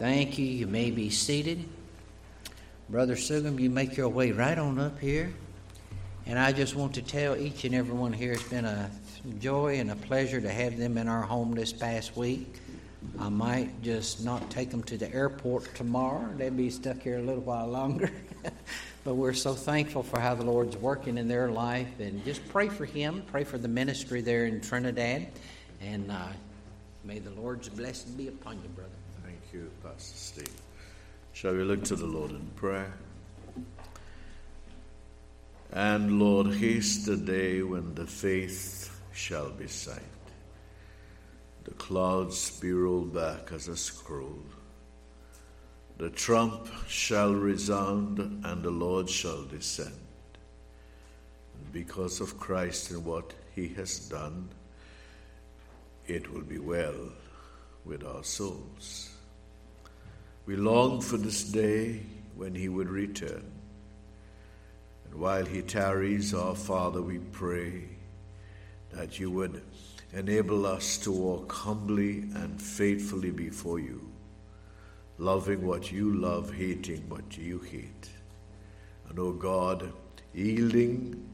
Thank you. You may be seated. Brother Sugrim, you make your way right on up here. And I just want to tell each and everyone here it's been a joy and a pleasure to have them in our home this past week. I might just not take them to the airport tomorrow. They'd be stuck here a little while longer. but we're so thankful for how the Lord's working in their life. And just pray for Him, pray for the ministry there in Trinidad. And uh, may the Lord's blessing be upon you, brother. You, Pastor Steve. Shall we look to the Lord in prayer? And Lord, haste the day when the faith shall be sight. The clouds be rolled back as a scroll. The trump shall resound, and the Lord shall descend. And because of Christ and what he has done, it will be well with our souls. We long for this day when he would return. And while he tarries, our Father, we pray that you would enable us to walk humbly and faithfully before you, loving what you love, hating what you hate. And, O oh God, yielding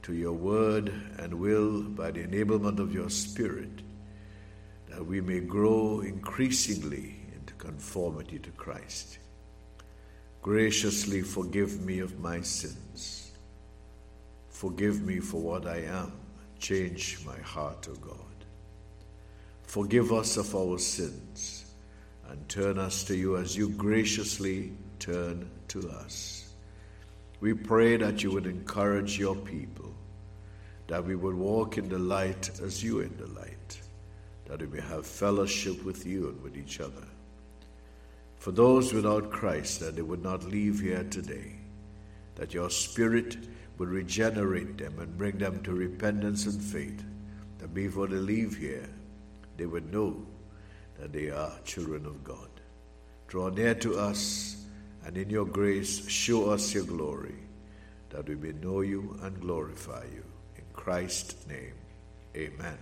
to your word and will by the enablement of your Spirit, that we may grow increasingly conformity to Christ. Graciously forgive me of my sins. Forgive me for what I am. Change my heart, O God. Forgive us of our sins and turn us to you as you graciously turn to us. We pray that you would encourage your people, that we would walk in the light as you in the light, that we may have fellowship with you and with each other for those without Christ, that they would not leave here today, that your Spirit would regenerate them and bring them to repentance and faith, that before they leave here, they would know that they are children of God. Draw near to us, and in your grace, show us your glory, that we may know you and glorify you. In Christ's name, amen.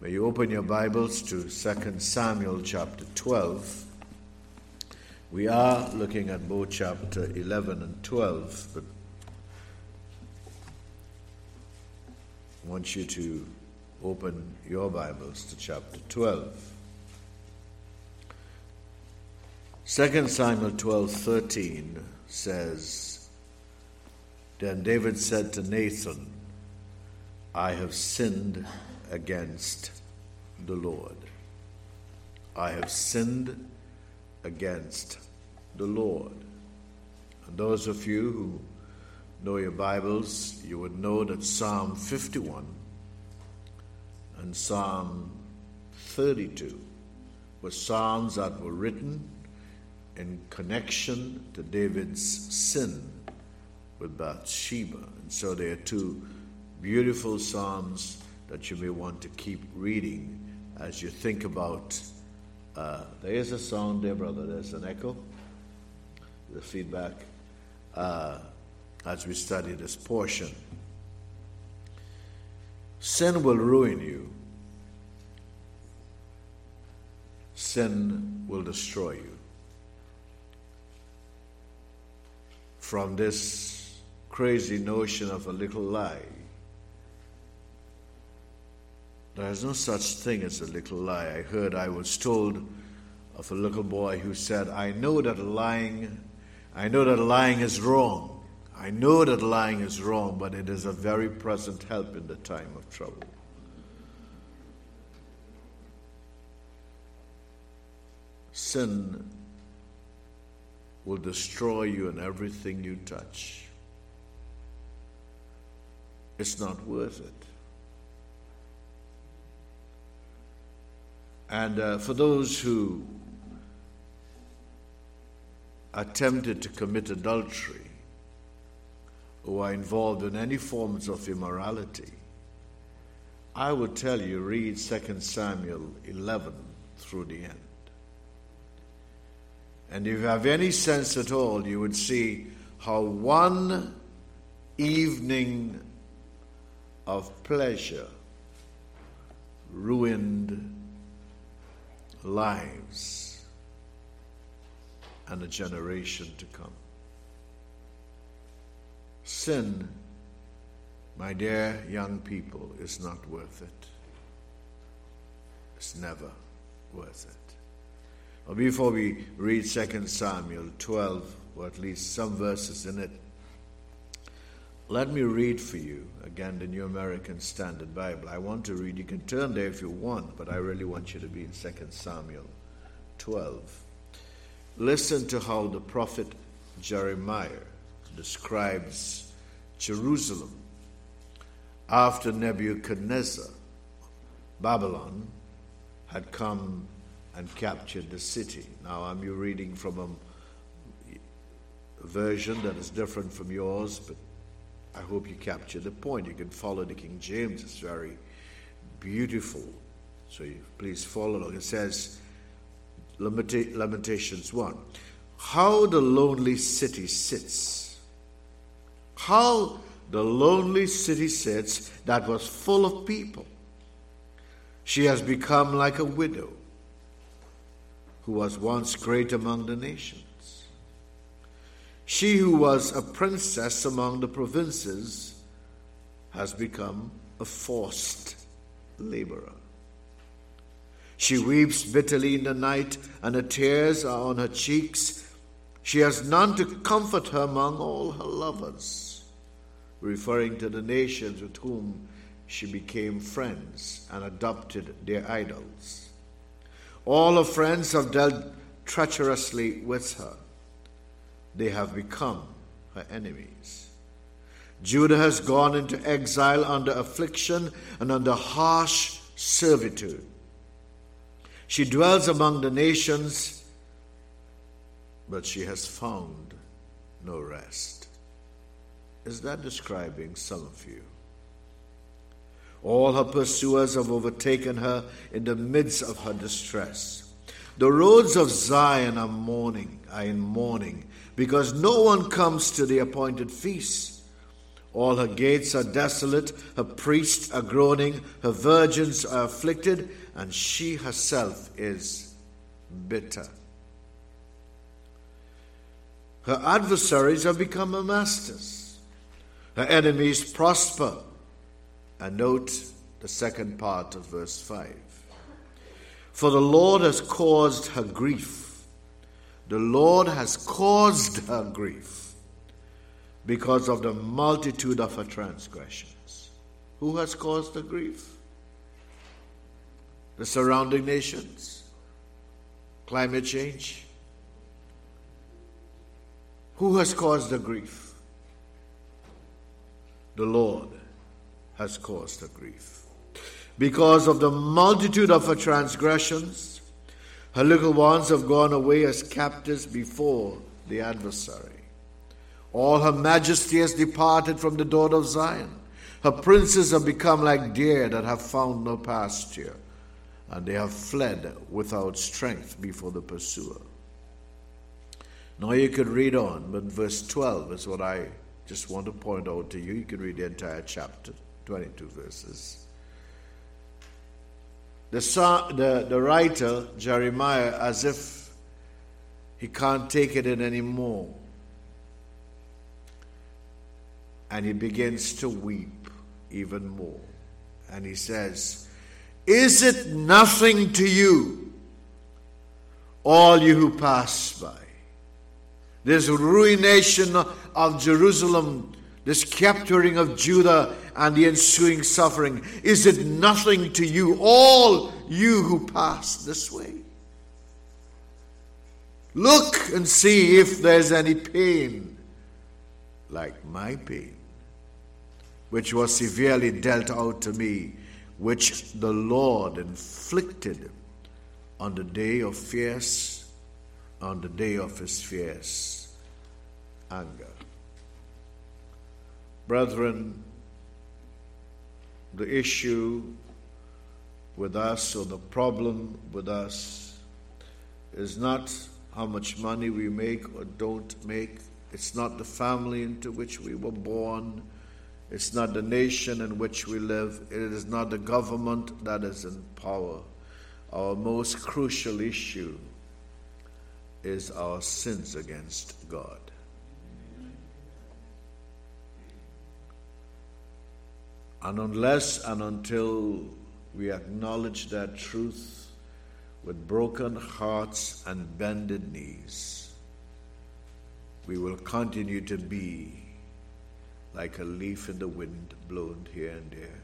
May you open your Bibles to 2 Samuel chapter 12. We are looking at both chapter 11 and 12, but I want you to open your Bibles to chapter 12. 2 Samuel 12:13 says, Then David said to Nathan, I have sinned against the Lord. I have sinned against the Lord. And those of you who know your Bibles, you would know that Psalm 51 and Psalm 32 were psalms that were written in connection to David's sin with Bathsheba. And so they are two beautiful psalms that you may want to keep reading as you think about uh, there is a sound there, brother. There's an echo. The feedback uh, as we study this portion. Sin will ruin you. Sin will destroy you. From this crazy notion of a little lie there is no such thing as a little lie. I heard, I was told of a little boy who said, I know that lying, I know that lying is wrong. I know that lying is wrong, but it is a very present help in the time of trouble. Sin will destroy you and everything you touch. It's not worth it. And uh, for those who are tempted to commit adultery, who are involved in any forms of immorality, I would tell you read 2 Samuel 11 through the end. And if you have any sense at all, you would see how one evening of pleasure ruined lives. and a generation to come. Sin, my dear young people, is not worth it. It's never worth it. Well, before we read 2 Samuel 12, or at least some verses in it, let me read for you again the New American Standard Bible. I want to read. You can turn there if you want, but I really want you to be in 2 Samuel 12. Listen to how the prophet Jeremiah describes Jerusalem after Nebuchadnezzar, Babylon, had come and captured the city. Now, I'm reading from a version that is different from yours, but I hope you capture the point. You can follow the King James, it's very beautiful. So you, please follow along. It says, Lamentations 1 How the lonely city sits. How the lonely city sits that was full of people. She has become like a widow who was once great among the nations. She who was a princess among the provinces has become a forced laborer. She weeps bitterly in the night, and her tears are on her cheeks. She has none to comfort her among all her lovers, referring to the nations with whom she became friends and adopted their idols. All her friends have dealt treacherously with her they have become her enemies. Judah has gone into exile under affliction and under harsh servitude. She dwells among the nations, but she has found no rest. Is that describing some of you? All her pursuers have overtaken her in the midst of her distress. The roads of Zion are mourning, are in mourning, because no one comes to the appointed feast. All her gates are desolate, her priests are groaning, her virgins are afflicted, and she herself is bitter. Her adversaries have become her masters. Her enemies prosper. And note the second part of verse 5. For the Lord has caused her grief the Lord has caused her grief because of the multitude of her transgressions. Who has caused the grief? The surrounding nations? Climate change? Who has caused the grief? The Lord has caused the grief. Because of the multitude of her transgressions, her little ones have gone away as captives before the adversary. All her majesty has departed from the door of Zion. Her princes have become like deer that have found no pasture, and they have fled without strength before the pursuer. Now you could read on, but verse 12 is what I just want to point out to you. You can read the entire chapter, 22 verses. The, the, the writer, Jeremiah, as if he can't take it in anymore. And he begins to weep even more. And he says, Is it nothing to you, all you who pass by? This ruination of Jerusalem, this capturing of Judah and the ensuing suffering. Is it nothing to you, all you who pass this way? Look and see if there's any pain like my pain, which was severely dealt out to me, which the Lord inflicted on the day of fierce, on the day of his fierce anger. Brethren, the issue with us or the problem with us is not how much money we make or don't make. It's not the family into which we were born. It's not the nation in which we live. It is not the government that is in power. Our most crucial issue is our sins against God. And unless and until we acknowledge that truth with broken hearts and bended knees, we will continue to be like a leaf in the wind blown here and there.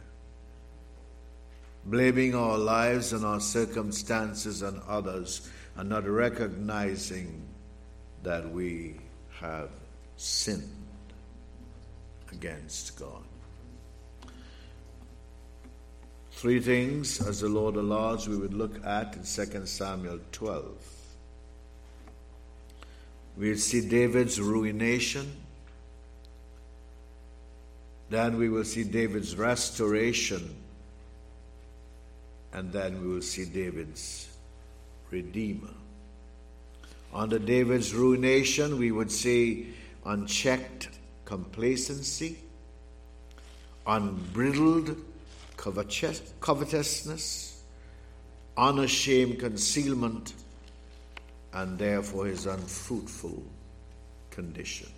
Blaming our lives and our circumstances and others and not recognizing that we have sinned against God. Three things, as the Lord allows, we would look at in 2 Samuel 12. We'll see David's ruination. Then we will see David's restoration. And then we will see David's redeemer. Under David's ruination, we would see unchecked complacency, unbridled covetousness, unashamed concealment, and therefore his unfruitful condition.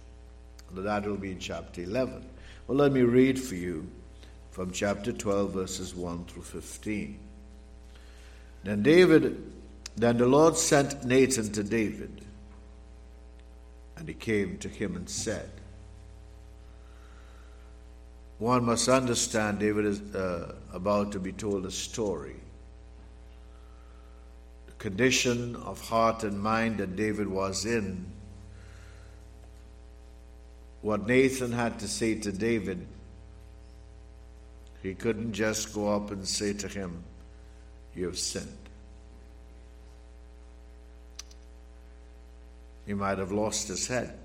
That will be in chapter 11. Well, let me read for you from chapter 12, verses 1 through 15. Then David, then the Lord sent Nathan to David, and he came to him and said, one must understand David is uh, about to be told a story. The condition of heart and mind that David was in, what Nathan had to say to David, he couldn't just go up and say to him, You have sinned. He might have lost his head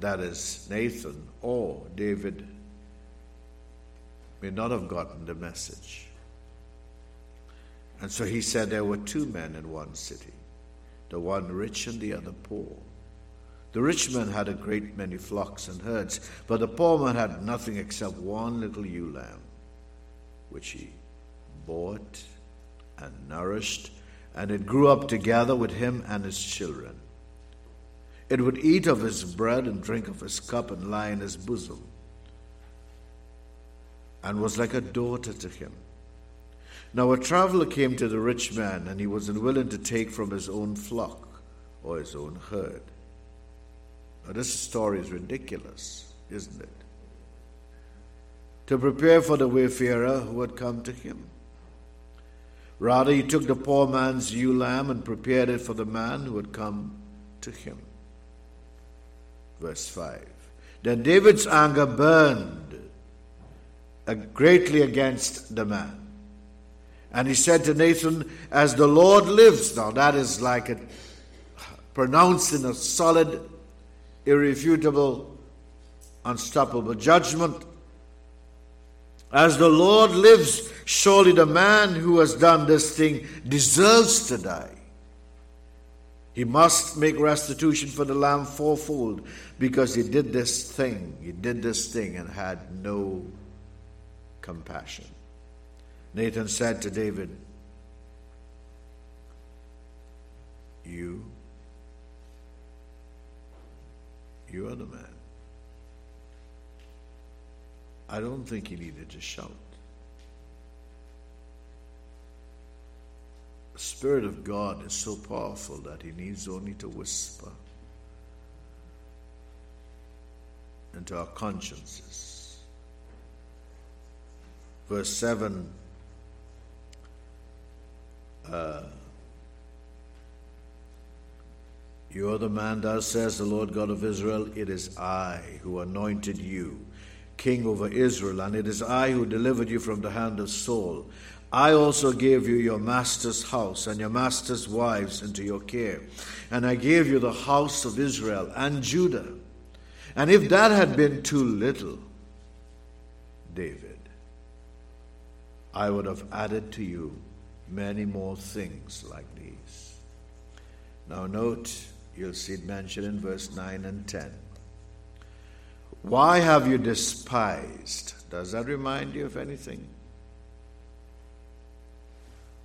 that is Nathan or David, may not have gotten the message. And so he said there were two men in one city, the one rich and the other poor. The rich man had a great many flocks and herds, but the poor man had nothing except one little ewe lamb, which he bought and nourished, and it grew up together with him and his children. It would eat of his bread and drink of his cup and lie in his bosom, and was like a daughter to him. Now a traveler came to the rich man, and he was unwilling to take from his own flock or his own herd. Now, this story is ridiculous, isn't it? To prepare for the wayfarer who had come to him. Rather, he took the poor man's ewe lamb and prepared it for the man who had come to him. Verse 5. Then David's anger burned greatly against the man. And he said to Nathan, As the Lord lives, now that is like a pronounced in a solid, irrefutable, unstoppable judgment. As the Lord lives, surely the man who has done this thing deserves to die. He must make restitution for the lamb fourfold because he did this thing. He did this thing and had no compassion. Nathan said to David, You, you are the man. I don't think he needed to shout. Spirit of God is so powerful that He needs only to whisper into our consciences. Verse 7 uh, You are the man, thus says the Lord God of Israel, it is I who anointed you king over Israel, and it is I who delivered you from the hand of Saul. I also gave you your master's house and your master's wives into your care. And I gave you the house of Israel and Judah. And if that had been too little, David, I would have added to you many more things like these. Now, note, you'll see it mentioned in verse 9 and 10. Why have you despised? Does that remind you of anything?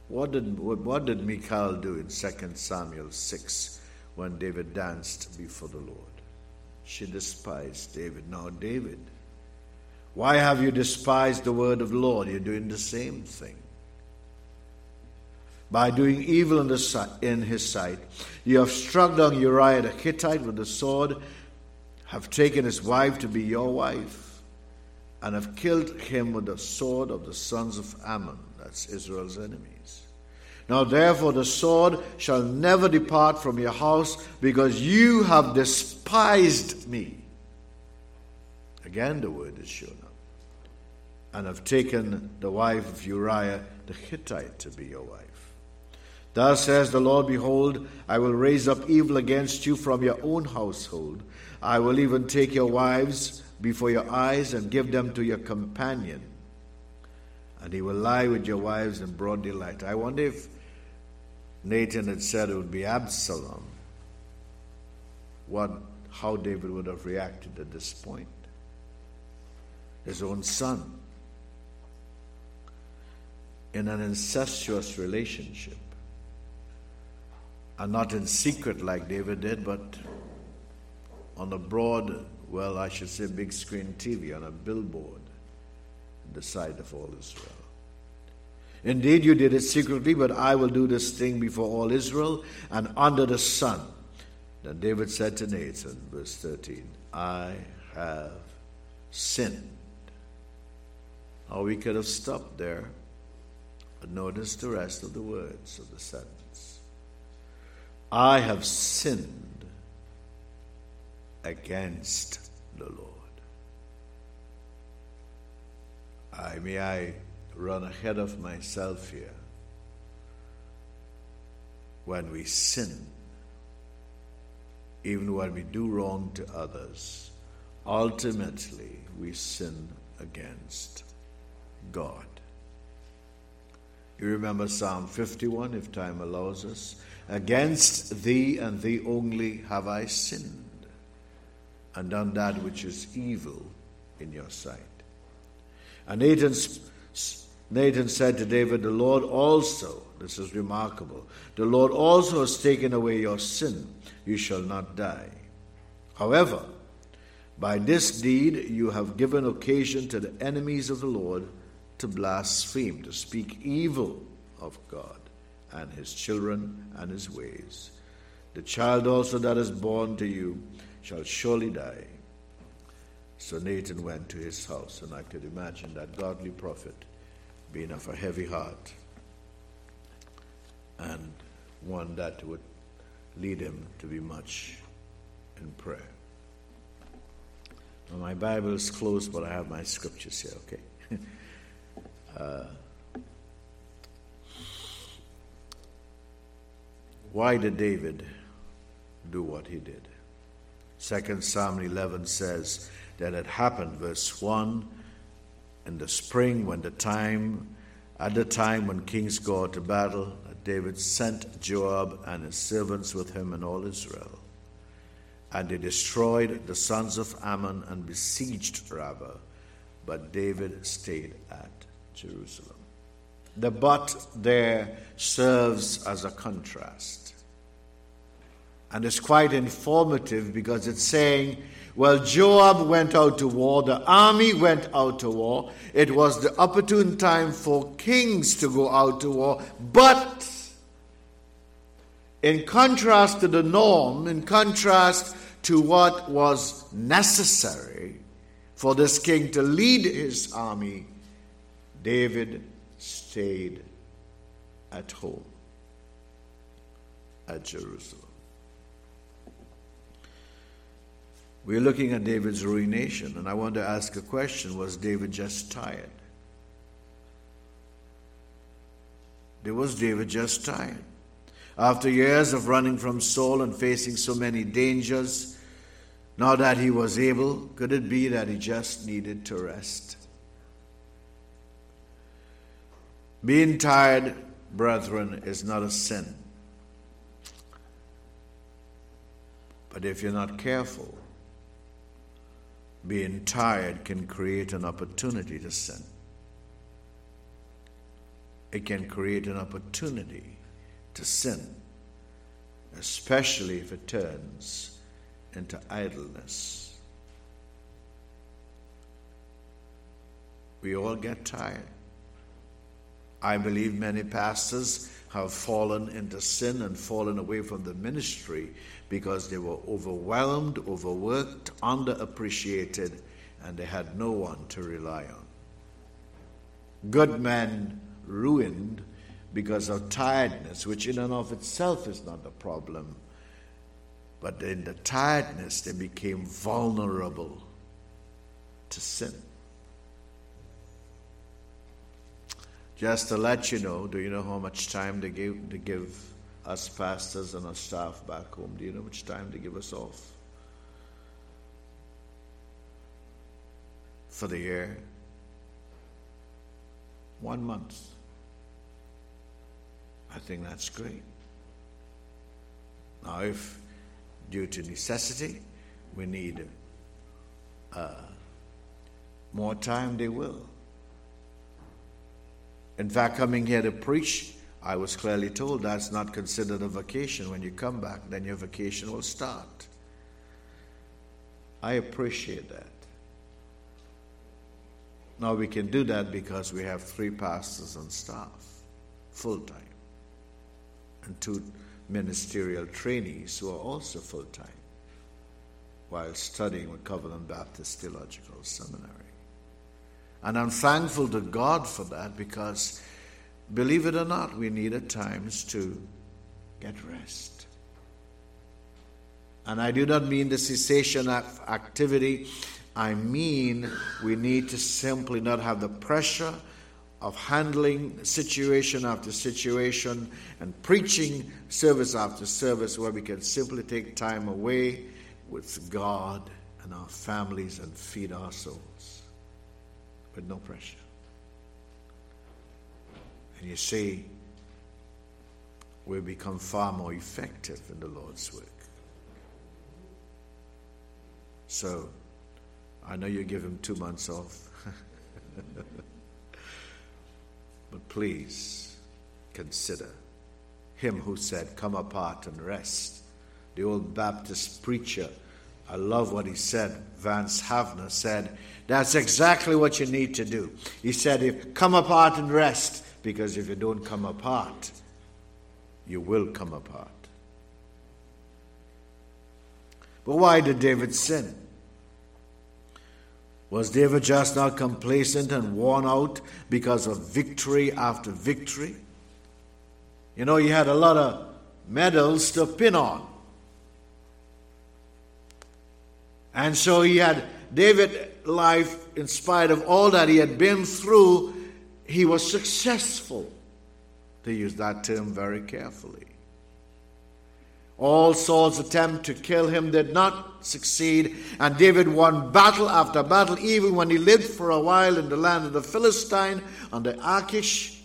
What did, what did Michal do in 2 Samuel 6 when David danced before the Lord? She despised David. Now, David, why have you despised the word of the Lord? You're doing the same thing. By doing evil in, in his sight, you have struck down Uriah the Hittite with the sword, have taken his wife to be your wife, and have killed him with the sword of the sons of Ammon. That's Israel's enemies. Now, therefore, the sword shall never depart from your house, because you have despised me. Again, the word is shown up. And have taken the wife of Uriah the Hittite to be your wife. Thus says the Lord Behold, I will raise up evil against you from your own household. I will even take your wives before your eyes and give them to your companion. And he will lie with your wives in broad daylight. I wonder if Nathan had said it would be Absalom, what, how David would have reacted at this point. His own son in an incestuous relationship. And not in secret like David did, but on a broad, well, I should say big screen TV, on a billboard, the side of all Israel. Indeed, you did it secretly, but I will do this thing before all Israel and under the sun. Then David said to Nathan, verse 13, I have sinned. Or we could have stopped there, but notice the rest of the words of the sentence. I have sinned against the Lord. I may I run ahead of myself here. When we sin, even when we do wrong to others, ultimately we sin against God. You remember Psalm 51, if time allows us? Against thee and thee only have I sinned, and done that which is evil in your sight. And Nathan's Nathan said to David, The Lord also, this is remarkable, the Lord also has taken away your sin. You shall not die. However, by this deed you have given occasion to the enemies of the Lord to blaspheme, to speak evil of God and his children and his ways. The child also that is born to you shall surely die. So Nathan went to his house, and I could imagine that godly prophet being of a heavy heart and one that would lead him to be much in prayer. Now, my Bible is closed, but I have my scriptures here, okay? uh, why did David do what he did? Second Samuel 11 says that it happened, verse 1 in the spring when the time at the time when kings go to battle david sent joab and his servants with him and all israel. And they destroyed the sons of ammon and besieged rabbah. But david stayed at jerusalem. The but there serves as a contrast and it's quite informative because it's saying well, Joab went out to war, the army went out to war. It was the opportune time for kings to go out to war. But in contrast to the norm, in contrast to what was necessary for this king to lead his army, David stayed at home at Jerusalem. We're looking at David's ruination, and I want to ask a question Was David just tired? Was David just tired? After years of running from Saul and facing so many dangers, now that he was able, could it be that he just needed to rest? Being tired, brethren, is not a sin. But if you're not careful, being tired can create an opportunity to sin. it can create an opportunity to sin, especially if it turns into idleness. We all get tired. I believe many pastors have fallen into sin and fallen away from the ministry because they were overwhelmed, overworked, underappreciated, and they had no one to rely on. Good men ruined because of tiredness, which in and of itself is not a problem. But in the tiredness, they became vulnerable to sin. Just to let you know, do you know how much time they give, they give us pastors and our staff back home? Do you know much time they give us off? For the year? One month. I think that's great. Now, if due to necessity we need uh, more time, they will. In fact, coming here to preach, I was clearly told that's not considered a vacation. When you come back, then your vacation will start. I appreciate that. Now we can do that because we have three pastors on staff, full time, and two ministerial trainees who are also full time while studying with Covenant Baptist Theological Seminary. And I'm thankful to God for that because, believe it or not, we need at times to get rest. And I do not mean the cessation of activity, I mean we need to simply not have the pressure of handling situation after situation and preaching service after service where we can simply take time away with God and our families and feed our souls with no pressure. And you see, we become far more effective in the Lord's work. So, I know you give him two months off. but please consider him who said, Come apart and rest. The old Baptist preacher, I love what he said. Vance Havner said, that's exactly what you need to do. He said, come apart and rest, because if you don't come apart, you will come apart. But why did David sin? Was David just not complacent and worn out because of victory after victory? You know, he had a lot of medals to pin on. And so he had David life, in spite of all that he had been through, he was successful. To use that term very carefully. All Saul's attempt to kill him did not succeed, and David won battle after battle, even when he lived for a while in the land of the Philistine under Achish.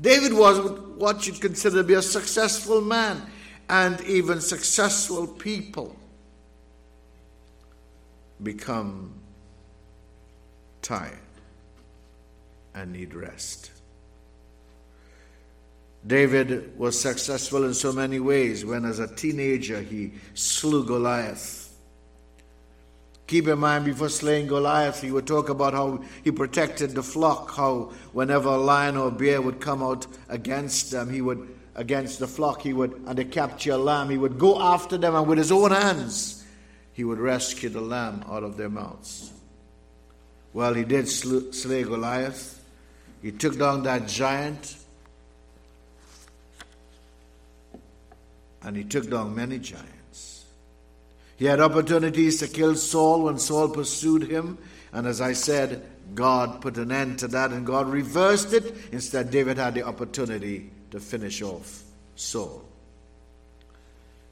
David was what you'd consider to be a successful man, and even successful people become tired and need rest. David was successful in so many ways when, as a teenager, he slew Goliath. Keep in mind, before slaying Goliath, he would talk about how he protected the flock, how whenever a lion or a bear would come out against them, he would, against the flock, he would, and they capture a lamb, he would go after them and with his own hands he would rescue the lamb out of their mouths. Well, he did slay Goliath. He took down that giant. And he took down many giants. He had opportunities to kill Saul when Saul pursued him. And as I said, God put an end to that and God reversed it. Instead, David had the opportunity to finish off Saul.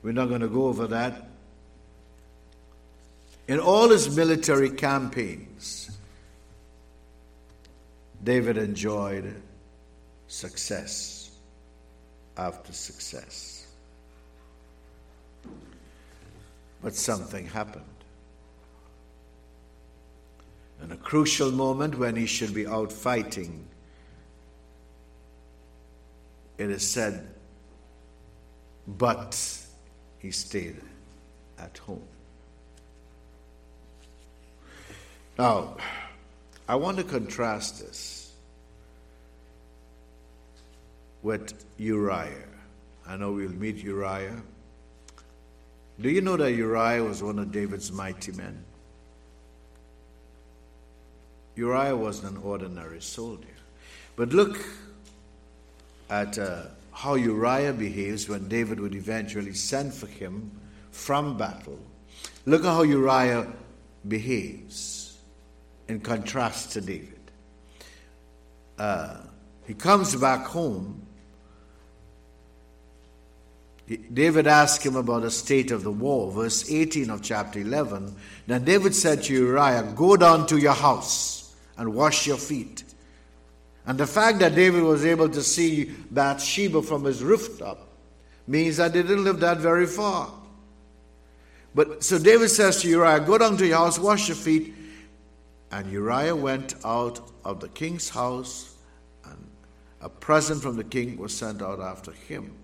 We're not going to go over that. In all his military campaigns, David enjoyed success after success. But something happened. In a crucial moment when he should be out fighting it is said, but he stayed at home. Now, I want to contrast this with Uriah. I know we'll meet Uriah. Do you know that Uriah was one of David's mighty men? Uriah wasn't an ordinary soldier. But look at uh, how Uriah behaves when David would eventually send for him from battle. Look at how Uriah behaves in contrast to David. Uh, he comes back home. David asked him about the state of the war. Verse 18 of chapter 11. Then David said to Uriah, Go down to your house and wash your feet and the fact that David was able to see Bathsheba from his rooftop means that they didn't live that very far. But so David says to Uriah, Go down to your house, wash your feet. And Uriah went out of the king's house, and a present from the king was sent out after him.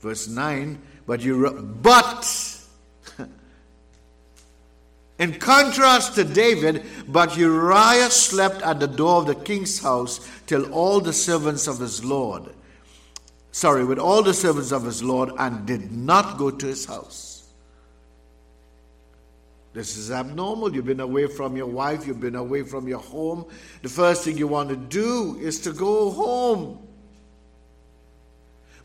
Verse 9, but Uriah, but in contrast to David, but Uriah slept at the door of the king's house till all the servants of his Lord, sorry, with all the servants of his Lord, and did not go to his house. This is abnormal. You've been away from your wife, you've been away from your home. The first thing you want to do is to go home.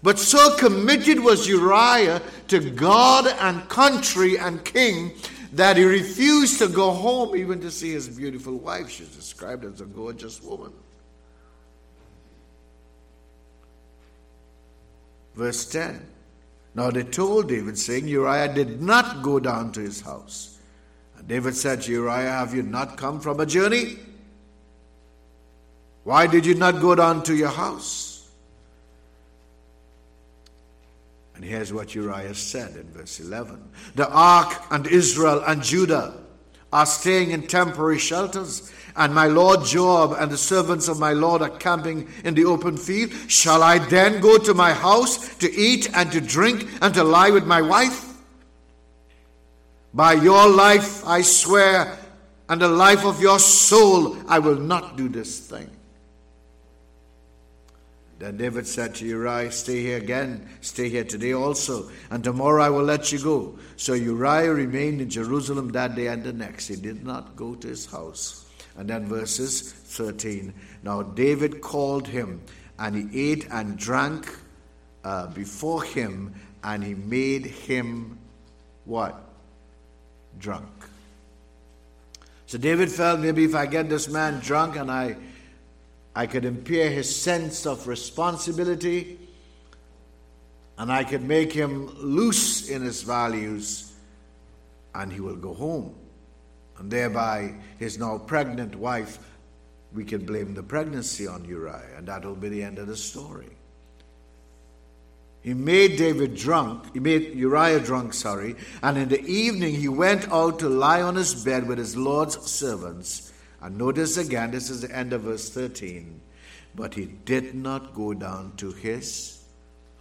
But so committed was Uriah to God and country and king that he refused to go home even to see his beautiful wife. She's described as a gorgeous woman. Verse 10. Now they told David, saying, Uriah did not go down to his house. David said to Uriah, Have you not come from a journey? Why did you not go down to your house? And here's what Uriah said in verse 11 The ark and Israel and Judah are staying in temporary shelters, and my lord Joab and the servants of my lord are camping in the open field. Shall I then go to my house to eat and to drink and to lie with my wife? By your life I swear, and the life of your soul, I will not do this thing. Then David said to Uriah, Stay here again, stay here today also, and tomorrow I will let you go. So Uriah remained in Jerusalem that day and the next. He did not go to his house. And then verses 13. Now David called him, and he ate and drank uh, before him, and he made him what? Drunk. So David felt maybe if I get this man drunk and I I could impair his sense of responsibility, and I could make him loose in his values, and he will go home. And thereby, his now pregnant wife, we can blame the pregnancy on Uriah, and that will be the end of the story. He made David drunk, he made Uriah drunk, sorry, and in the evening he went out to lie on his bed with his Lord's servants and notice again, this is the end of verse 13. But he did not go down to his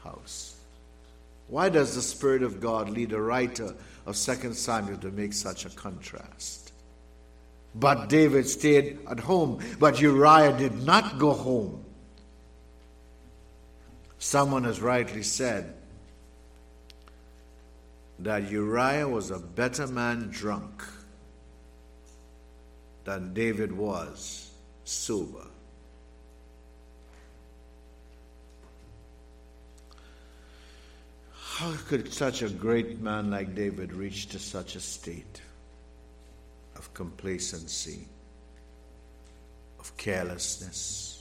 house. Why does the Spirit of God lead a writer of 2 Samuel to make such a contrast? But David stayed at home, but Uriah did not go home. Someone has rightly said that Uriah was a better man drunk than David was sober. How could such a great man like David reach to such a state of complacency, of carelessness?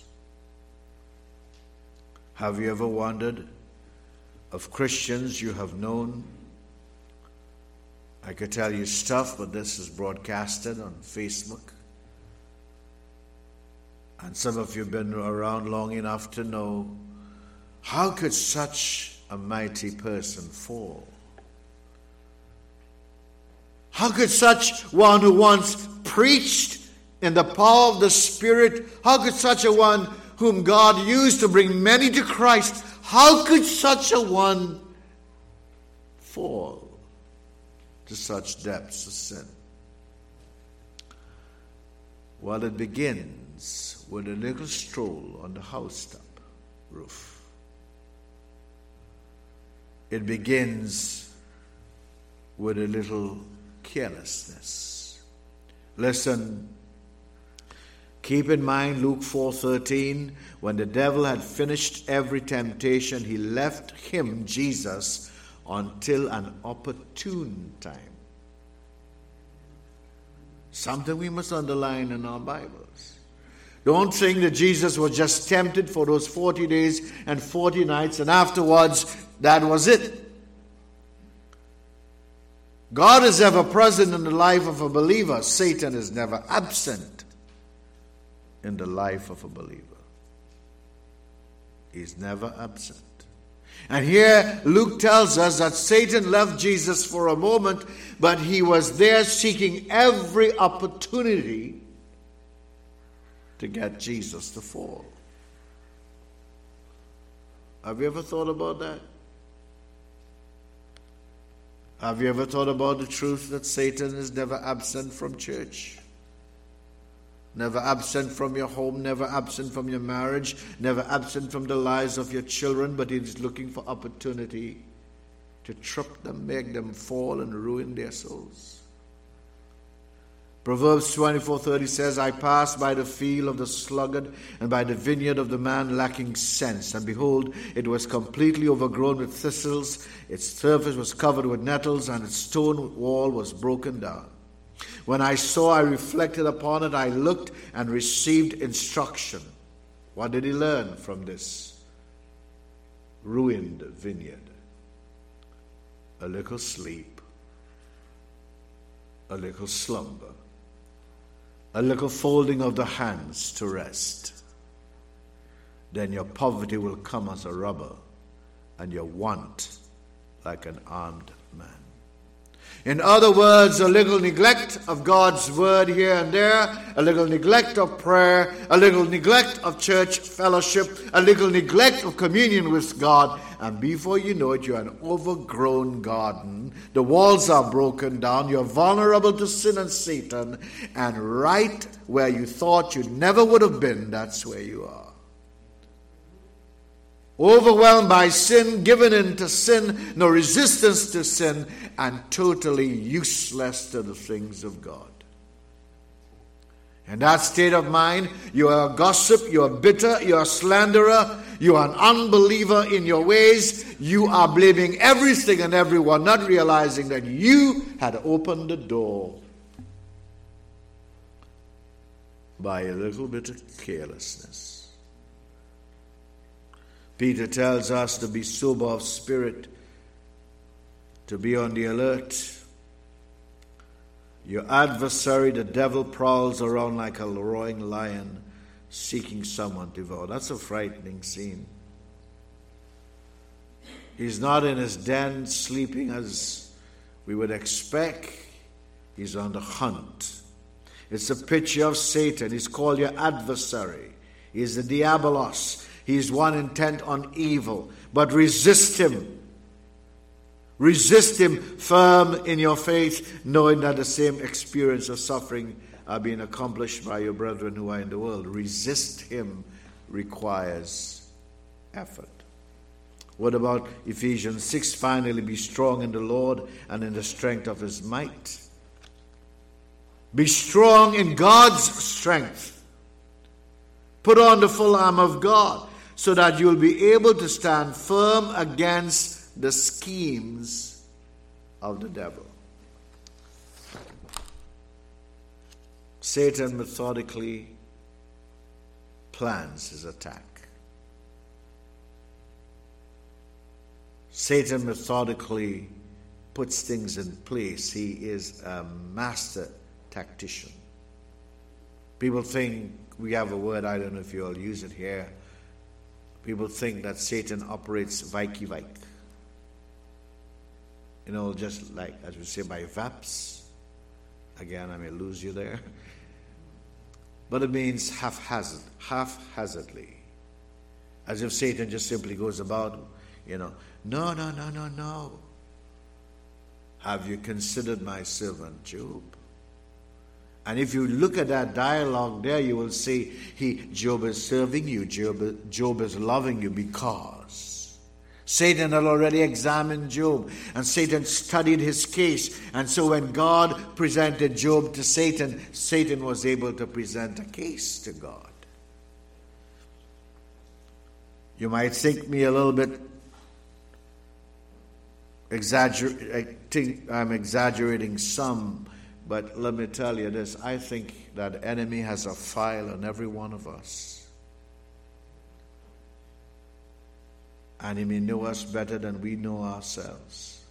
Have you ever wondered of Christians you have known I could tell you stuff, but this is broadcasted on Facebook. And some of you have been around long enough to know how could such a mighty person fall? How could such one who once preached in the power of the Spirit, how could such a one whom God used to bring many to Christ, How could such a one fall to such depths of sin? Well, it begins with a little stroll on the housetop roof. It begins with a little carelessness. Listen, keep in mind Luke 4:13, when the devil had finished every temptation, he left him Jesus until an opportune time. Something we must underline in our Bibles. Don't think that Jesus was just tempted for those 40 days and 40 nights, and afterwards, that was it. God is ever present in the life of a believer. Satan is never absent in the life of a believer. He's never absent. And here Luke tells us that Satan left Jesus for a moment, but he was there seeking every opportunity to get Jesus to fall. Have you ever thought about that? Have you ever thought about the truth that Satan is never absent from church? Never absent from your home, never absent from your marriage, never absent from the lives of your children, but he is looking for opportunity to trip them, make them fall, and ruin their souls. Proverbs 24:30 says, I passed by the field of the sluggard and by the vineyard of the man lacking sense, and behold, it was completely overgrown with thistles, its surface was covered with nettles, and its stone wall was broken down. When I saw, I reflected upon it, I looked and received instruction. What did he learn from this ruined vineyard? A little sleep, a little slumber a little folding of the hands to rest, then your poverty will come as a robber and your want like an armed. In other words, a little neglect of God's word here and there, a little neglect of prayer, a little neglect of church fellowship, a little neglect of communion with God, and before you know it, you're an overgrown garden. The walls are broken down, you're vulnerable to sin and Satan, and right where you thought you never would have been, that's where you are overwhelmed by sin, given into sin, no resistance to sin, and totally useless to the things of God. In that state of mind, you are a gossip, you are bitter, you are a slanderer, you are an unbeliever in your ways, you are blaming everything and everyone, not realizing that you had opened the door by a little bit of carelessness. Peter tells us to be sober of spirit, to be on the alert. Your adversary, the devil, prowls around like a roaring lion seeking someone to devour. That's a frightening scene. He's not in his den sleeping as we would expect, he's on the hunt. It's a picture of Satan. He's called your adversary, he's the diabolos. He's one intent on evil. But resist him. Resist him firm in your faith, knowing that the same experience of suffering are being accomplished by your brethren who are in the world. Resist him requires effort. What about Ephesians 6? Finally, be strong in the Lord and in the strength of his might. Be strong in God's strength. Put on the full armor of God so that you'll be able to stand firm against the schemes of the devil. Satan methodically plans his attack. Satan methodically puts things in place. He is a master tactician. People think we have a word, I don't know if you all use it here, People think that Satan operates Vikey Vike. You know, just like, as we say, by VAPS. Again, I may lose you there. But it means haphazard, haphazardly. As if Satan just simply goes about, you know, no, no, no, no, no. Have you considered my servant Job? And if you look at that dialogue there, you will see he Job is serving you, Job, Job is loving you because Satan had already examined Job, and Satan studied his case. And so when God presented Job to Satan, Satan was able to present a case to God. You might think me a little bit exagger- I'm exaggerating some but let me tell you this I think that enemy has a file on every one of us. And he may know us better than we know ourselves.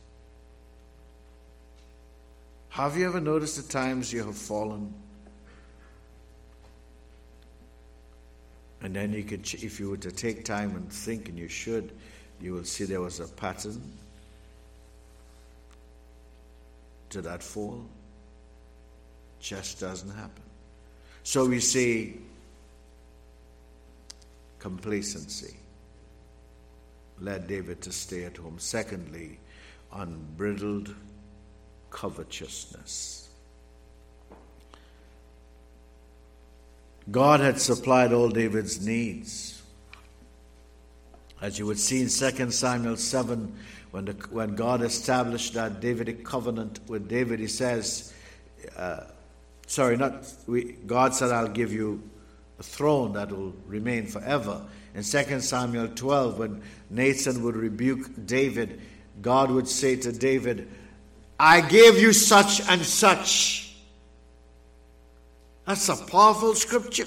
Have you ever noticed the times you have fallen? And then you could, if you were to take time and think, and you should, you will see there was a pattern to that fall just doesn't happen. So we see complacency led David to stay at home. Secondly, unbridled covetousness. God had supplied all David's needs. As you would see in 2 Samuel 7, when, the, when God established that Davidic covenant with David, he says, uh, sorry, not we, God said, I'll give you a throne that will remain forever. In 2 Samuel 12, when Nathan would rebuke David, God would say to David, I gave you such and such. That's a powerful scripture.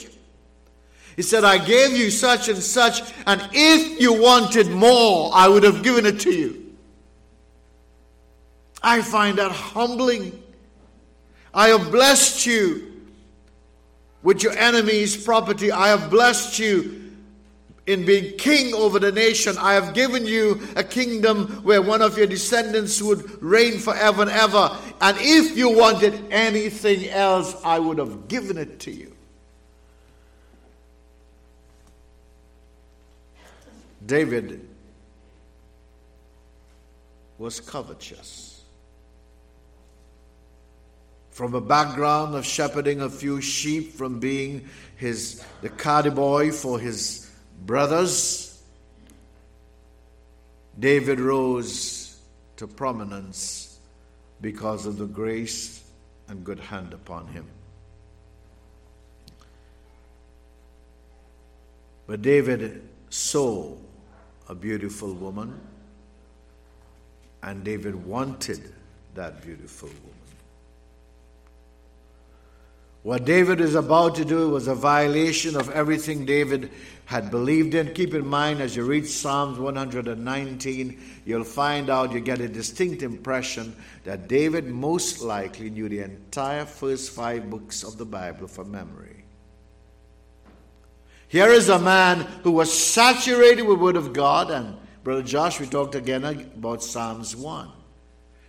He said, I gave you such and such, and if you wanted more, I would have given it to you. I find that humbling. I have blessed you with your enemy's property. I have blessed you in being king over the nation. I have given you a kingdom where one of your descendants would reign forever and ever. And if you wanted anything else, I would have given it to you. David was covetous from a background of shepherding a few sheep, from being his the cardy boy for his brothers, David rose to prominence because of the grace and good hand upon him. But David saw a beautiful woman, and David wanted that beautiful woman. What David is about to do was a violation of everything David had believed in. Keep in mind, as you read Psalms 119, you'll find out, you get a distinct impression that David most likely knew the entire first five books of the Bible from memory. Here is a man who was saturated with the Word of God, and Brother Josh, we talked again about Psalms 1.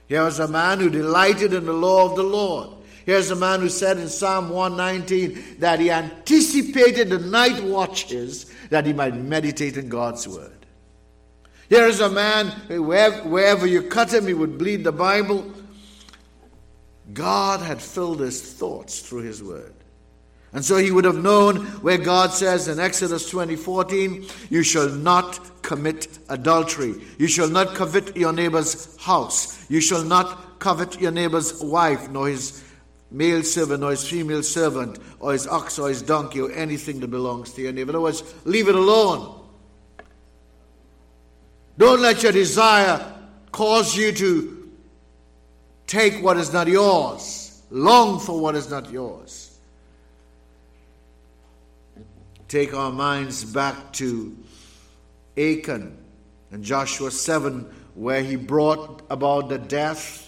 Here was a man who delighted in the law of the Lord. Here's a man who said in Psalm 119 that he anticipated the night watches that he might meditate in God's word. Here is a man, wherever you cut him, he would bleed the Bible. God had filled his thoughts through his word. And so he would have known where God says in Exodus 20:14, You shall not commit adultery. You shall not covet your neighbor's house. You shall not covet your neighbor's wife, nor his male servant or his female servant or his ox or his donkey or anything that belongs to your neighbor. In other words, leave it alone. Don't let your desire cause you to take what is not yours, long for what is not yours. Take our minds back to Achan and Joshua 7, where he brought about the death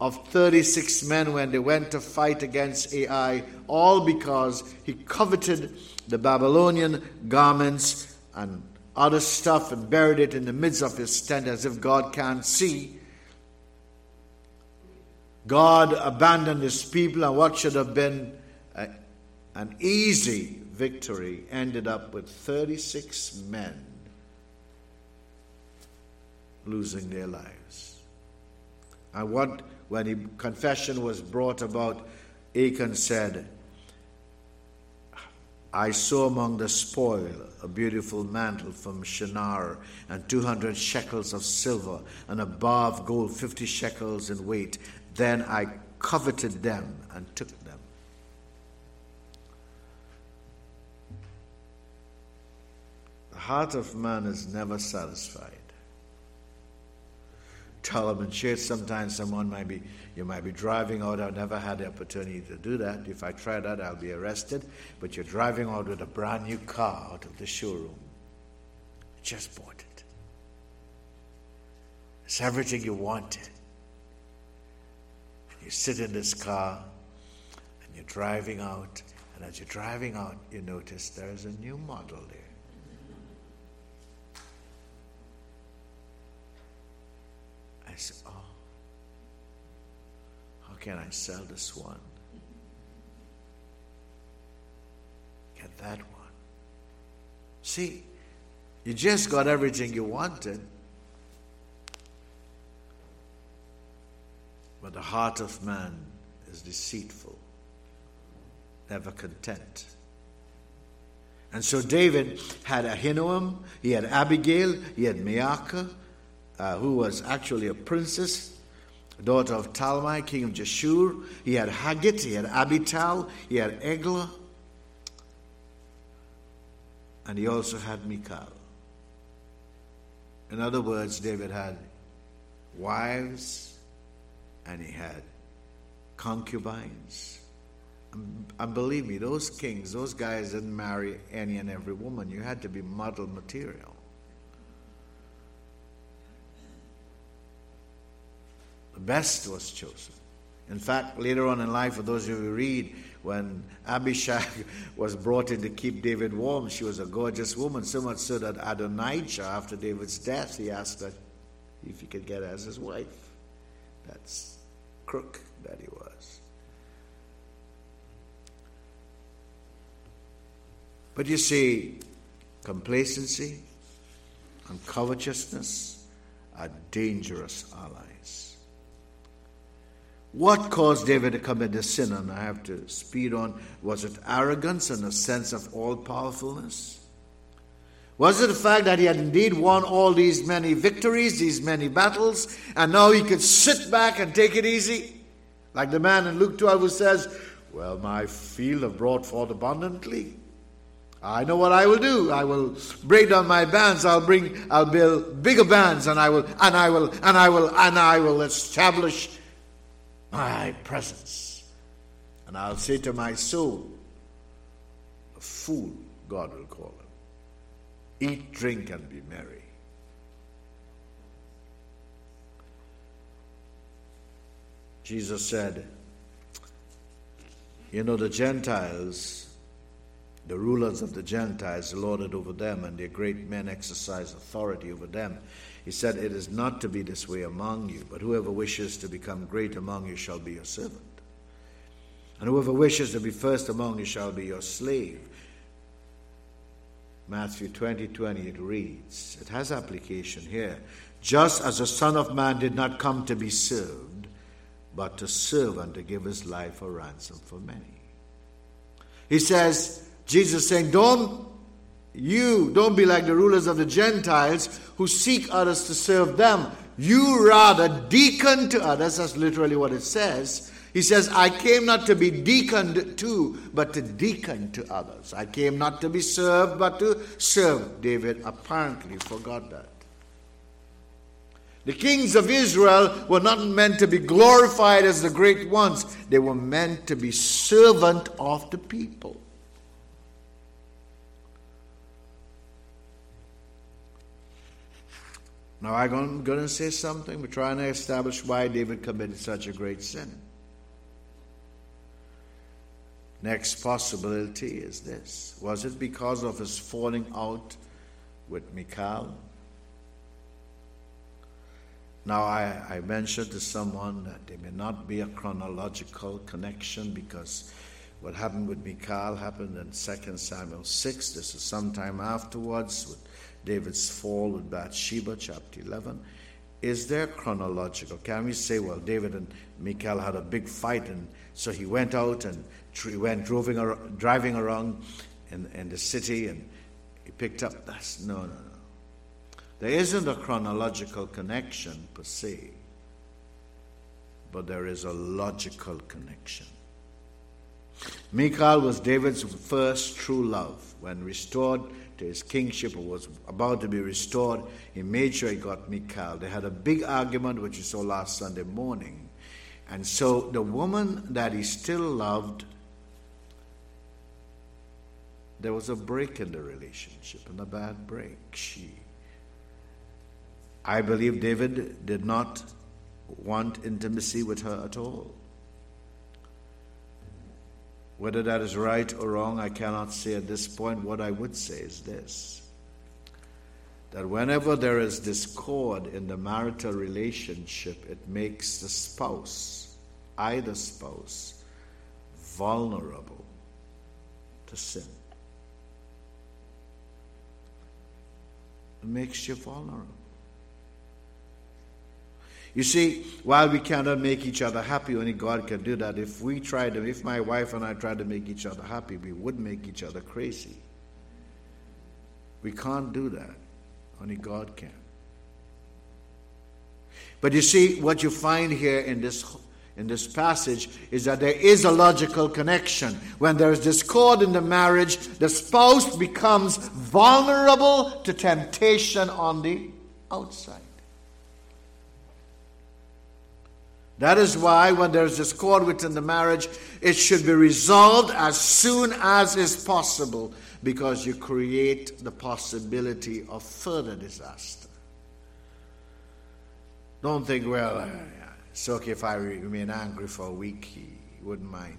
of 36 men when they went to fight against Ai, all because he coveted the Babylonian garments and other stuff and buried it in the midst of his tent as if God can't see. God abandoned his people, and what should have been a, an easy victory ended up with 36 men losing their lives. And what, when he, confession was brought about, Achan said, I saw among the spoil a beautiful mantle from Shinar and 200 shekels of silver and a bar of gold 50 shekels in weight. Then I coveted them and took them. The heart of man is never satisfied. Tell and share. Sometimes someone might be, you might be driving out. I've never had the opportunity to do that. If I try that, I'll be arrested. But you're driving out with a brand new car out of the showroom. Just bought it. It's everything you wanted. And you sit in this car and you're driving out. And as you're driving out, you notice there's a new model there. I said, Oh, how can I sell this one? Get that one. See, you just got everything you wanted. But the heart of man is deceitful, never content. And so David had Ahinoam, he had Abigail, he had Maacah, uh, who was actually a princess, daughter of Talmai, king of Geshur. He had Haggith, he had Abital, he had Eglah, and he also had Michal. In other words, David had wives and he had concubines. And, and believe me, those kings, those guys didn't marry any and every woman. You had to be model material. The best was chosen. In fact, later on in life, for those of you who read, when Abishag was brought in to keep David warm, she was a gorgeous woman, so much so that Adonijah, after David's death, he asked her if he could get her as his wife. That's crook that he was. But you see, complacency and covetousness are dangerous allies. What caused David to commit this sin? And I have to speed on. Was it arrogance and a sense of all powerfulness? Was it the fact that he had indeed won all these many victories, these many battles, and now he could sit back and take it easy? Like the man in Luke 12 who says, Well, my field have brought forth abundantly. I know what I will do. I will break down my bands. I'll bring, I'll build bigger bands, and I will, and I will, and I will, and I will establish my presence. And I'll say to my soul, a fool, God will call him. Eat, drink, and be merry. Jesus said, You know, the Gentiles, the rulers of the Gentiles, lorded over them, and their great men exercise authority over them. He said, It is not to be this way among you, but whoever wishes to become great among you shall be your servant. And whoever wishes to be first among you shall be your slave. Matthew 20 20, it reads, it has application here. Just as the Son of Man did not come to be served, but to serve and to give his life a ransom for many. He says, Jesus saying, Don't you don't be like the rulers of the Gentiles who seek others to serve them. You rather deacon to others. That's literally what it says. He says, I came not to be deaconed to, but to deacon to others. I came not to be served, but to serve. David apparently forgot that. The kings of Israel were not meant to be glorified as the great ones, they were meant to be servant of the people. Now, I'm going to say something. We're trying to establish why David committed such a great sin. Next possibility is this Was it because of his falling out with Michal? Now, I, I mentioned to someone that there may not be a chronological connection because what happened with Michal happened in 2 Samuel 6. This is sometime afterwards with David's fall with Bathsheba, chapter 11. is there chronological? Can we say, well, David and Michal had a big fight, and so he went out and he went driving, driving around in, in the city and he picked up that? No, no, no. There isn't a chronological connection per se, but there is a logical connection. Michal was David's first true love. When restored to his kingship was about to be restored, he made sure he got Michal. They had a big argument, which you saw last Sunday morning. And so the woman that he still loved, there was a break in the relationship, and a bad break. She, I believe David did not want intimacy with her at all. Whether that is right or wrong, I cannot say at this point. What I would say is this that whenever there is discord in the marital relationship, it makes the spouse, either spouse, vulnerable to sin. It makes you vulnerable. You see, while we cannot make each other happy, only God can do that. If we tried to, if my wife and I tried to make each other happy, we would make each other crazy. We can't do that. Only God can. But you see, what you find here in this in this passage is that there is a logical connection. When there is discord in the marriage, the spouse becomes vulnerable to temptation on the outside. That is why, when there is discord within the marriage, it should be resolved as soon as is possible because you create the possibility of further disaster. Don't think, well, uh, it's okay if I remain angry for a week, he wouldn't mind.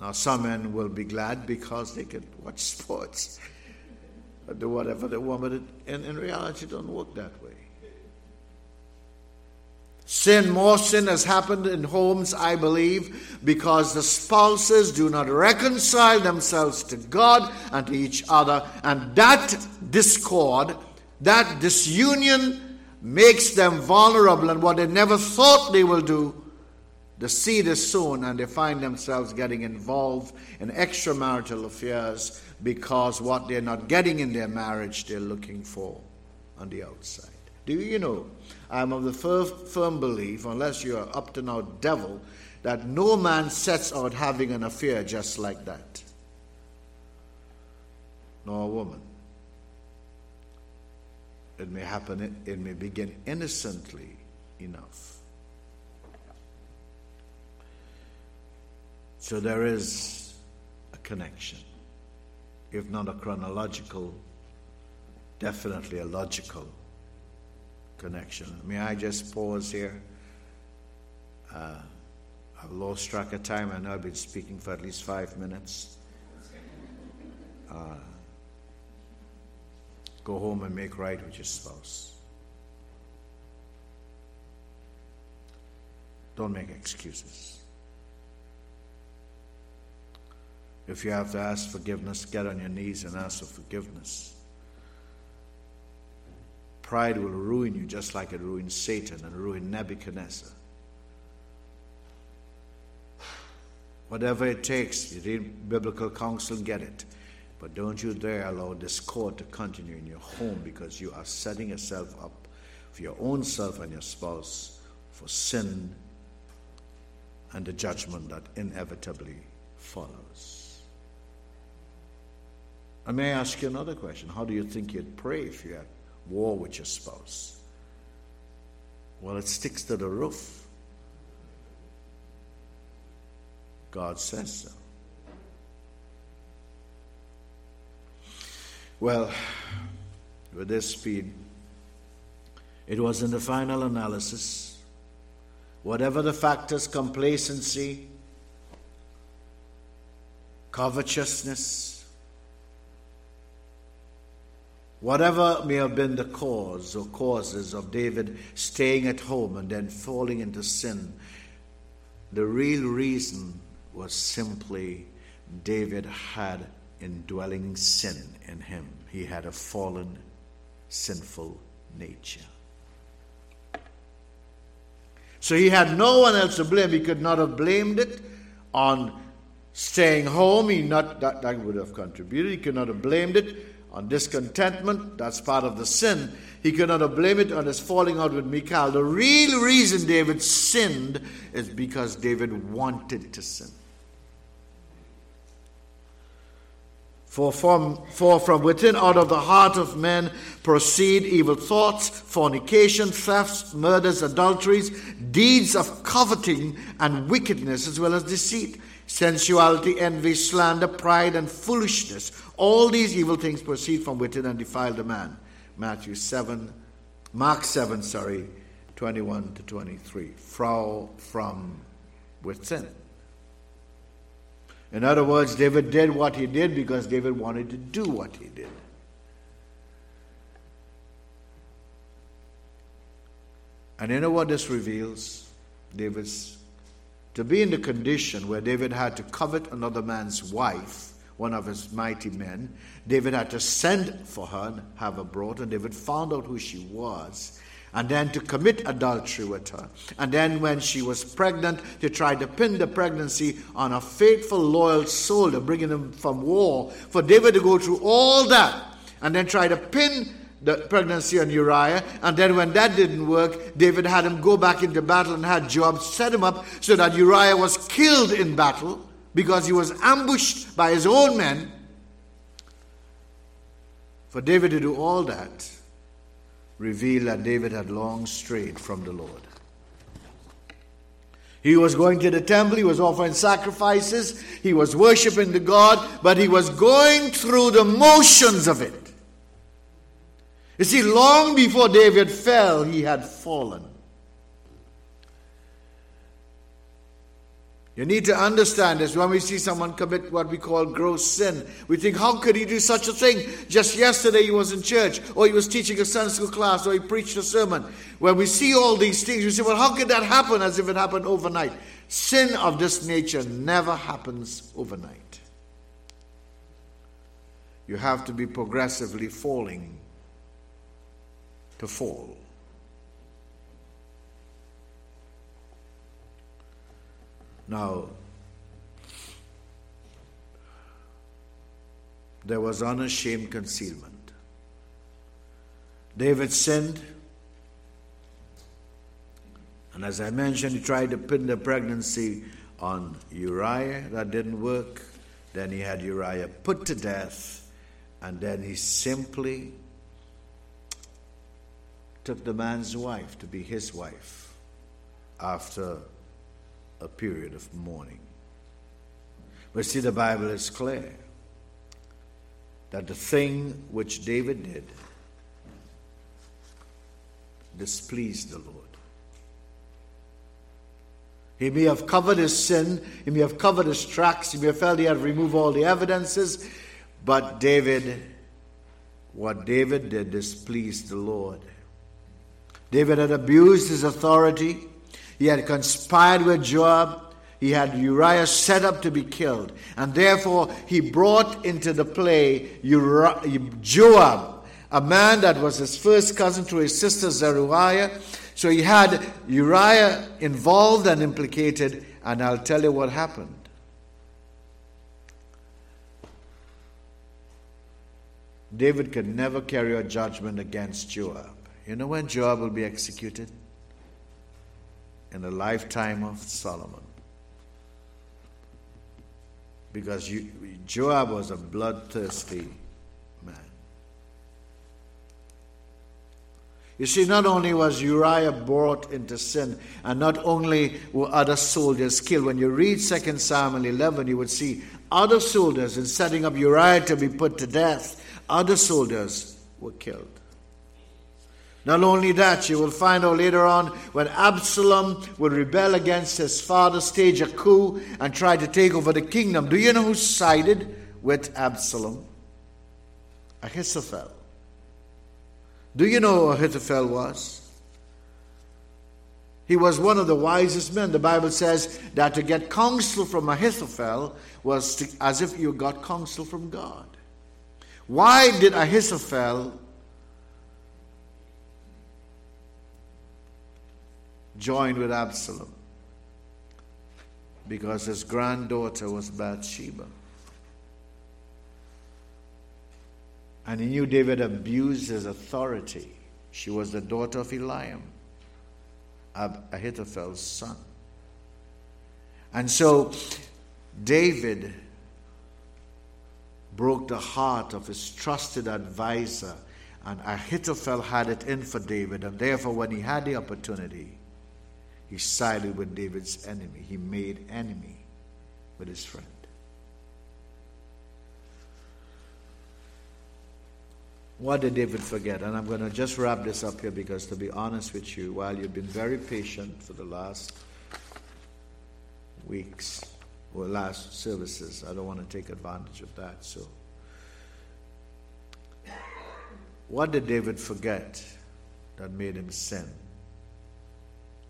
Now, some men will be glad because they can watch sports or do whatever they want, but in, in reality, it don't work that way. Sin, more sin has happened in homes, I believe, because the spouses do not reconcile themselves to God and to each other. And that discord, that disunion makes them vulnerable. And what they never thought they will do, the seed is sown, and they find themselves getting involved in extramarital affairs because what they're not getting in their marriage, they're looking for on the outside. Do you know? I'm of the firm, firm belief, unless you're up to now devil, that no man sets out having an affair just like that, nor a woman. It may happen, it may begin innocently enough. So there is a connection, if not a chronological, definitely a logical connection. May I just pause here? Uh, I've lost track of time. I know I've been speaking for at least five minutes. Uh, go home and make right with your spouse. Don't make excuses. If you have to ask forgiveness, get on your knees and ask for forgiveness. Pride will ruin you just like it ruined Satan and ruined Nebuchadnezzar. Whatever it takes, you need biblical counsel, get it. But don't you dare allow discord to continue in your home because you are setting yourself up for your own self and your spouse for sin and the judgment that inevitably follows. I may ask you another question. How do you think you'd pray if you had war with your spouse? Well, it sticks to the roof. God says so. Well, with this speed, it was in the final analysis. Whatever the factors, complacency, covetousness, Whatever may have been the cause or causes of David staying at home and then falling into sin, the real reason was simply David had indwelling sin in him. He had a fallen, sinful nature. So he had no one else to blame. He could not have blamed it on staying home. He not that, that would have contributed. He could not have blamed it on discontentment. That's part of the sin. He could not have blamed it on his falling out with Michal. The real reason David sinned is because David wanted to sin. For from, for from within, out of the heart of men, proceed evil thoughts, fornication, thefts, murders, adulteries, deeds of coveting and wickedness, as well as deceit, sensuality, envy, slander, pride, and foolishness. All these evil things proceed from within and defile the man. Matthew 7, Mark 7, sorry, 21 to 23. Frau from within. In other words, David did what he did because David wanted to do what he did. And you know what this reveals? David's to be in the condition where David had to covet another man's wife, one of his mighty men. David had to send for her and have her brought, and David found out who she was and then to commit adultery with her. And then, when she was pregnant, to try to pin the pregnancy on a faithful, loyal soldier, bringing him from war. For David to go through all that and then try to pin the pregnancy on Uriah. And then, when that didn't work, David had him go back into battle and had Joab set him up so that Uriah was killed in battle because he was ambushed by his own men. For David to do all that revealed that David had long strayed from the Lord. He was going to the temple, he was offering sacrifices, he was worshiping the God, but he was going through the motions of it. You see, long before David fell, he had fallen. You need to understand this. When we see someone commit what we call gross sin, we think, how could he do such a thing? Just yesterday he was in church, or he was teaching a Sunday school class, or he preached a sermon. When we see all these things, we say, well, how could that happen as if it happened overnight? Sin of this nature never happens overnight. You have to be progressively falling to fall. Now, there was unashamed concealment. David sinned, and as I mentioned, he tried to pin the pregnancy on Uriah. That didn't work. Then he had Uriah put to death, and then he simply took the man's wife to be his wife after a period of mourning. But see, the Bible is clear that the thing which David did displeased the Lord. He may have covered his sin, he may have covered his tracks, he may have felt he had removed all the evidences, but David, what David did displeased the Lord. David had abused his authority. He had conspired with Joab. He had Uriah set up to be killed. And therefore, he brought into the play Joab, a man that was his first cousin to his sister Zeruiah. So he had Uriah involved and implicated, and I'll tell you what happened. David could never carry a judgment against Joab. You know when Joab will be executed? in the lifetime of Solomon. Because Joab was a bloodthirsty man. You see, not only was Uriah brought into sin, and not only were other soldiers killed. When you read 2 Samuel 11, you would see other soldiers, in setting up Uriah to be put to death, other soldiers were killed. Not only that, you will find out later on when Absalom would rebel against his father, stage a coup, and try to take over the kingdom. Do you know who sided with Absalom? Ahithophel. Do you know who Ahithophel was? He was one of the wisest men. The Bible says that to get counsel from Ahithophel was to, as if you got counsel from God. Why did Ahithophel joined with Absalom because his granddaughter was Bathsheba. And he knew David abused his authority. She was the daughter of Eliam, Ahithophel's son. And so David broke the heart of his trusted advisor, and Ahithophel had it in for David. And therefore, when he had the opportunity, he sided with David's enemy. He made enemy with his friend. What did David forget? And I'm going to just wrap this up here because, to be honest with you, while you've been very patient for the last weeks or last services, I don't want to take advantage of that. So, what did David forget that made him sin?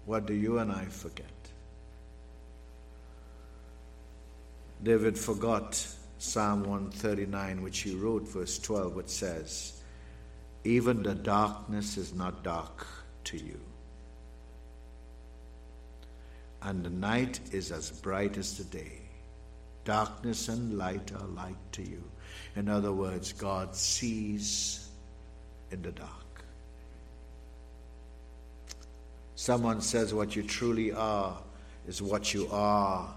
What do you and I forget? David forgot Psalm 139, which he wrote, verse 12, which says, Even the darkness is not dark to you, and the night is as bright as the day. Darkness and light are light to you. In other words, God sees in the dark. Someone says what you truly are is what you are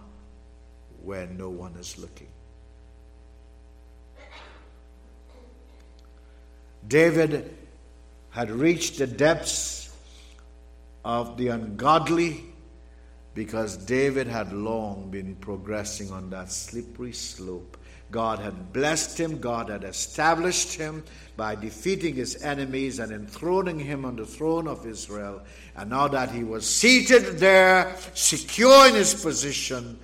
where no one is looking. David had reached the depths of the ungodly because David had long been progressing on that slippery slope. God had blessed him, God had established him by defeating his enemies and enthroning him on the throne of Israel. And now that he was seated there, secure in his position,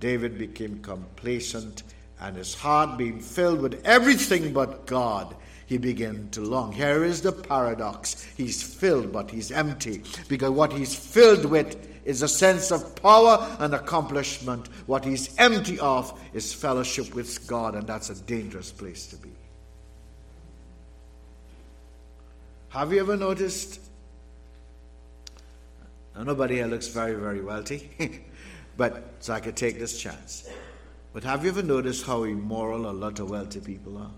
David became complacent and his heart being filled with everything but God he began to long. Here is the paradox. He's filled, but he's empty. Because what he's filled with is a sense of power and accomplishment. What he's empty of is fellowship with God, and that's a dangerous place to be. Have you ever noticed? nobody here looks very, very wealthy, but so I could take this chance. But have you ever noticed how immoral a lot of wealthy people are?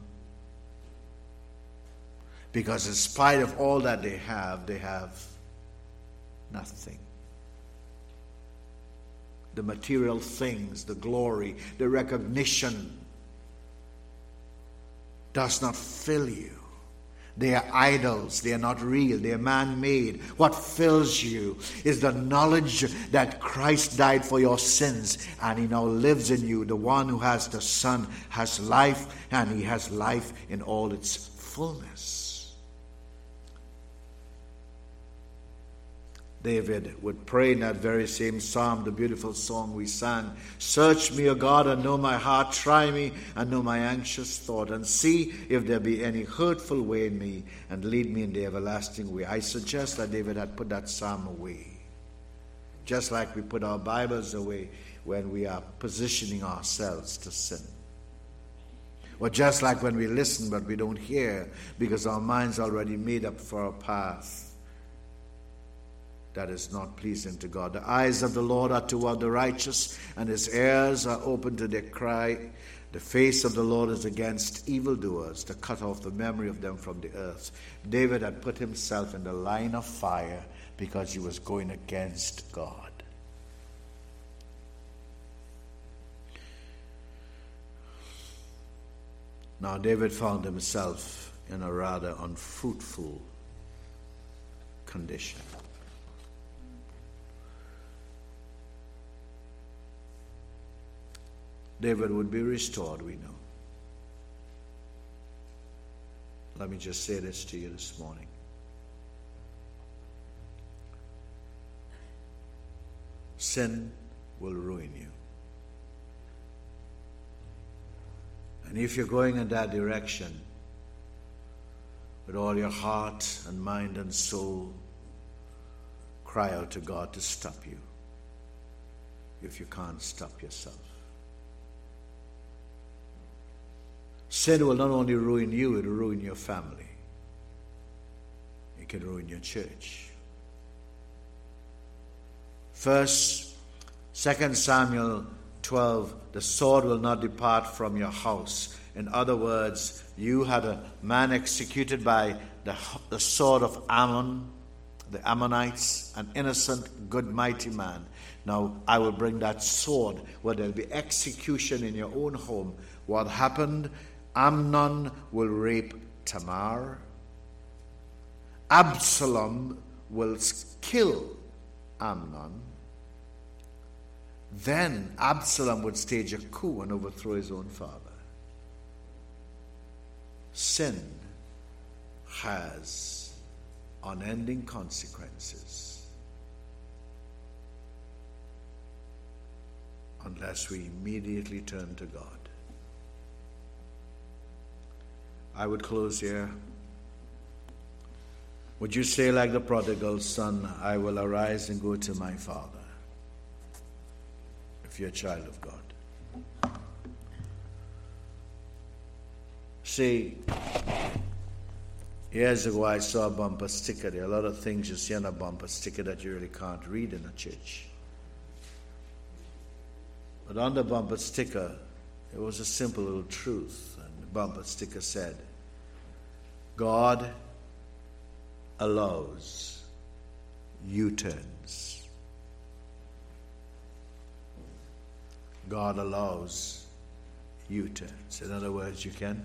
Because in spite of all that they have, they have nothing. The material things, the glory, the recognition does not fill you. They are idols. They are not real. They are man made. What fills you is the knowledge that Christ died for your sins and he now lives in you. The one who has the Son has life and he has life in all its fullness. David would pray in that very same psalm, the beautiful song we sang Search me, O God, and know my heart. Try me and know my anxious thought, and see if there be any hurtful way in me, and lead me in the everlasting way. I suggest that David had put that psalm away. Just like we put our Bibles away when we are positioning ourselves to sin. Or just like when we listen but we don't hear because our mind's already made up for a path that is not pleasing to God. The eyes of the Lord are toward the righteous, and his ears are open to their cry. The face of the Lord is against evildoers, to cut off the memory of them from the earth. David had put himself in the line of fire because he was going against God. Now, David found himself in a rather unfruitful condition. David would be restored, we know. Let me just say this to you this morning. Sin will ruin you. And if you're going in that direction with all your heart and mind and soul, cry out to God to stop you if you can't stop yourself. Sin will not only ruin you, it will ruin your family. It can ruin your church. First, Second Samuel 12, the sword will not depart from your house. In other words, you had a man executed by the, the sword of Ammon, the Ammonites, an innocent, good, mighty man. Now I will bring that sword where there'll be execution in your own home. What happened? Amnon will rape Tamar. Absalom will kill Amnon. Then Absalom would stage a coup and overthrow his own father. Sin has unending consequences unless we immediately turn to God. I would close here. Would you say, like the prodigal son, I will arise and go to my father? If you're a child of God. See, years ago I saw a bumper sticker. There are a lot of things you see on a bumper sticker that you really can't read in a church. But on the bumper sticker, it was a simple little truth. And the bumper sticker said, God allows U turns. God allows U turns. In other words, you can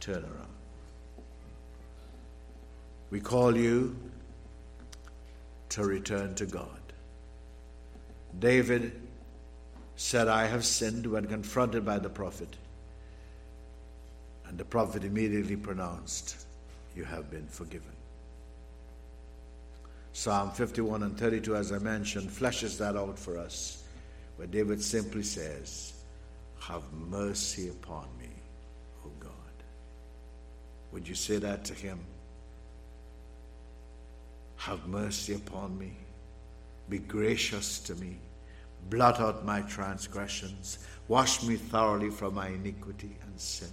turn around. We call you to return to God. David said, I have sinned when confronted by the prophet. And the prophet immediately pronounced, You have been forgiven. Psalm 51 and 32, as I mentioned, fleshes that out for us, where David simply says, Have mercy upon me, O God. Would you say that to him? Have mercy upon me. Be gracious to me. Blot out my transgressions. Wash me thoroughly from my iniquity and sin.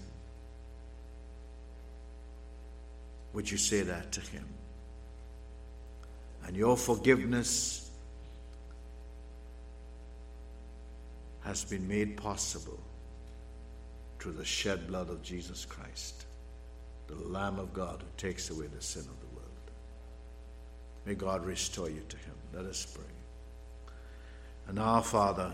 Would you say that to him? And your forgiveness has been made possible through the shed blood of Jesus Christ, the Lamb of God who takes away the sin of the world. May God restore you to him. Let us pray. And our Father,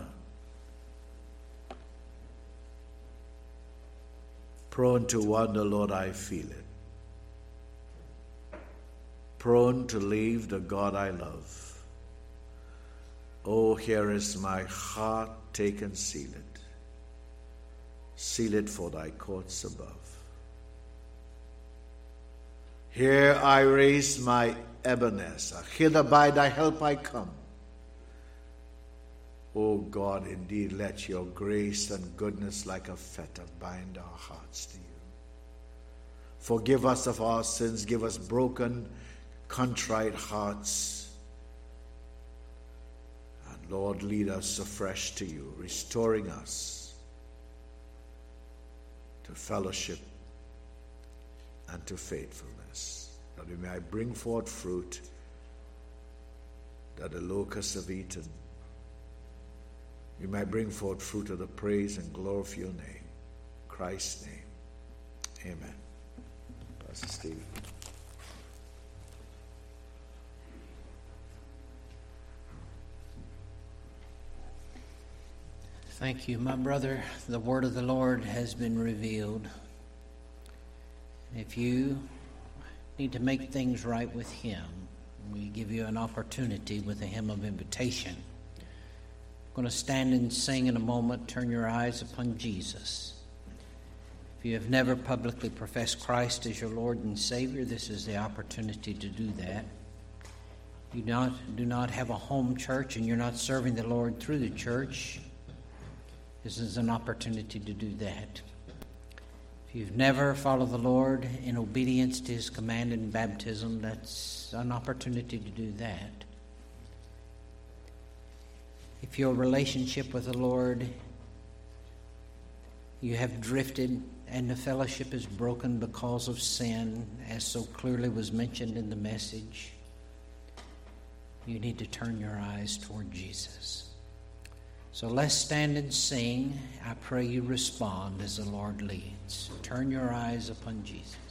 prone to wonder, Lord, I feel it prone to leave the God I love. Oh, here is my heart, take and seal it. Seal it for thy courts above. Here I raise my Ebenezer, hither by thy help I come. O oh God, indeed, let your grace and goodness like a fetter bind our hearts to you. Forgive us of our sins, give us broken contrite hearts. And Lord, lead us afresh to you, restoring us to fellowship and to faithfulness, that we may bring forth fruit that the locusts have eaten. We might bring forth fruit of the praise and glory of your name. Christ's name. Amen. Pastor Steve. Thank you, my brother. The word of the Lord has been revealed. If you need to make things right with Him, we give you an opportunity with a hymn of invitation. I'm going to stand and sing in a moment. Turn your eyes upon Jesus. If you have never publicly professed Christ as your Lord and Savior, this is the opportunity to do that. You not, do not have a home church and you're not serving the Lord through the church this is an opportunity to do that. If you've never followed the Lord in obedience to his command in baptism, that's an opportunity to do that. If your relationship with the Lord, you have drifted and the fellowship is broken because of sin, as so clearly was mentioned in the message, you need to turn your eyes toward Jesus. So let's stand and sing. I pray you respond as the Lord leads. Turn your eyes upon Jesus.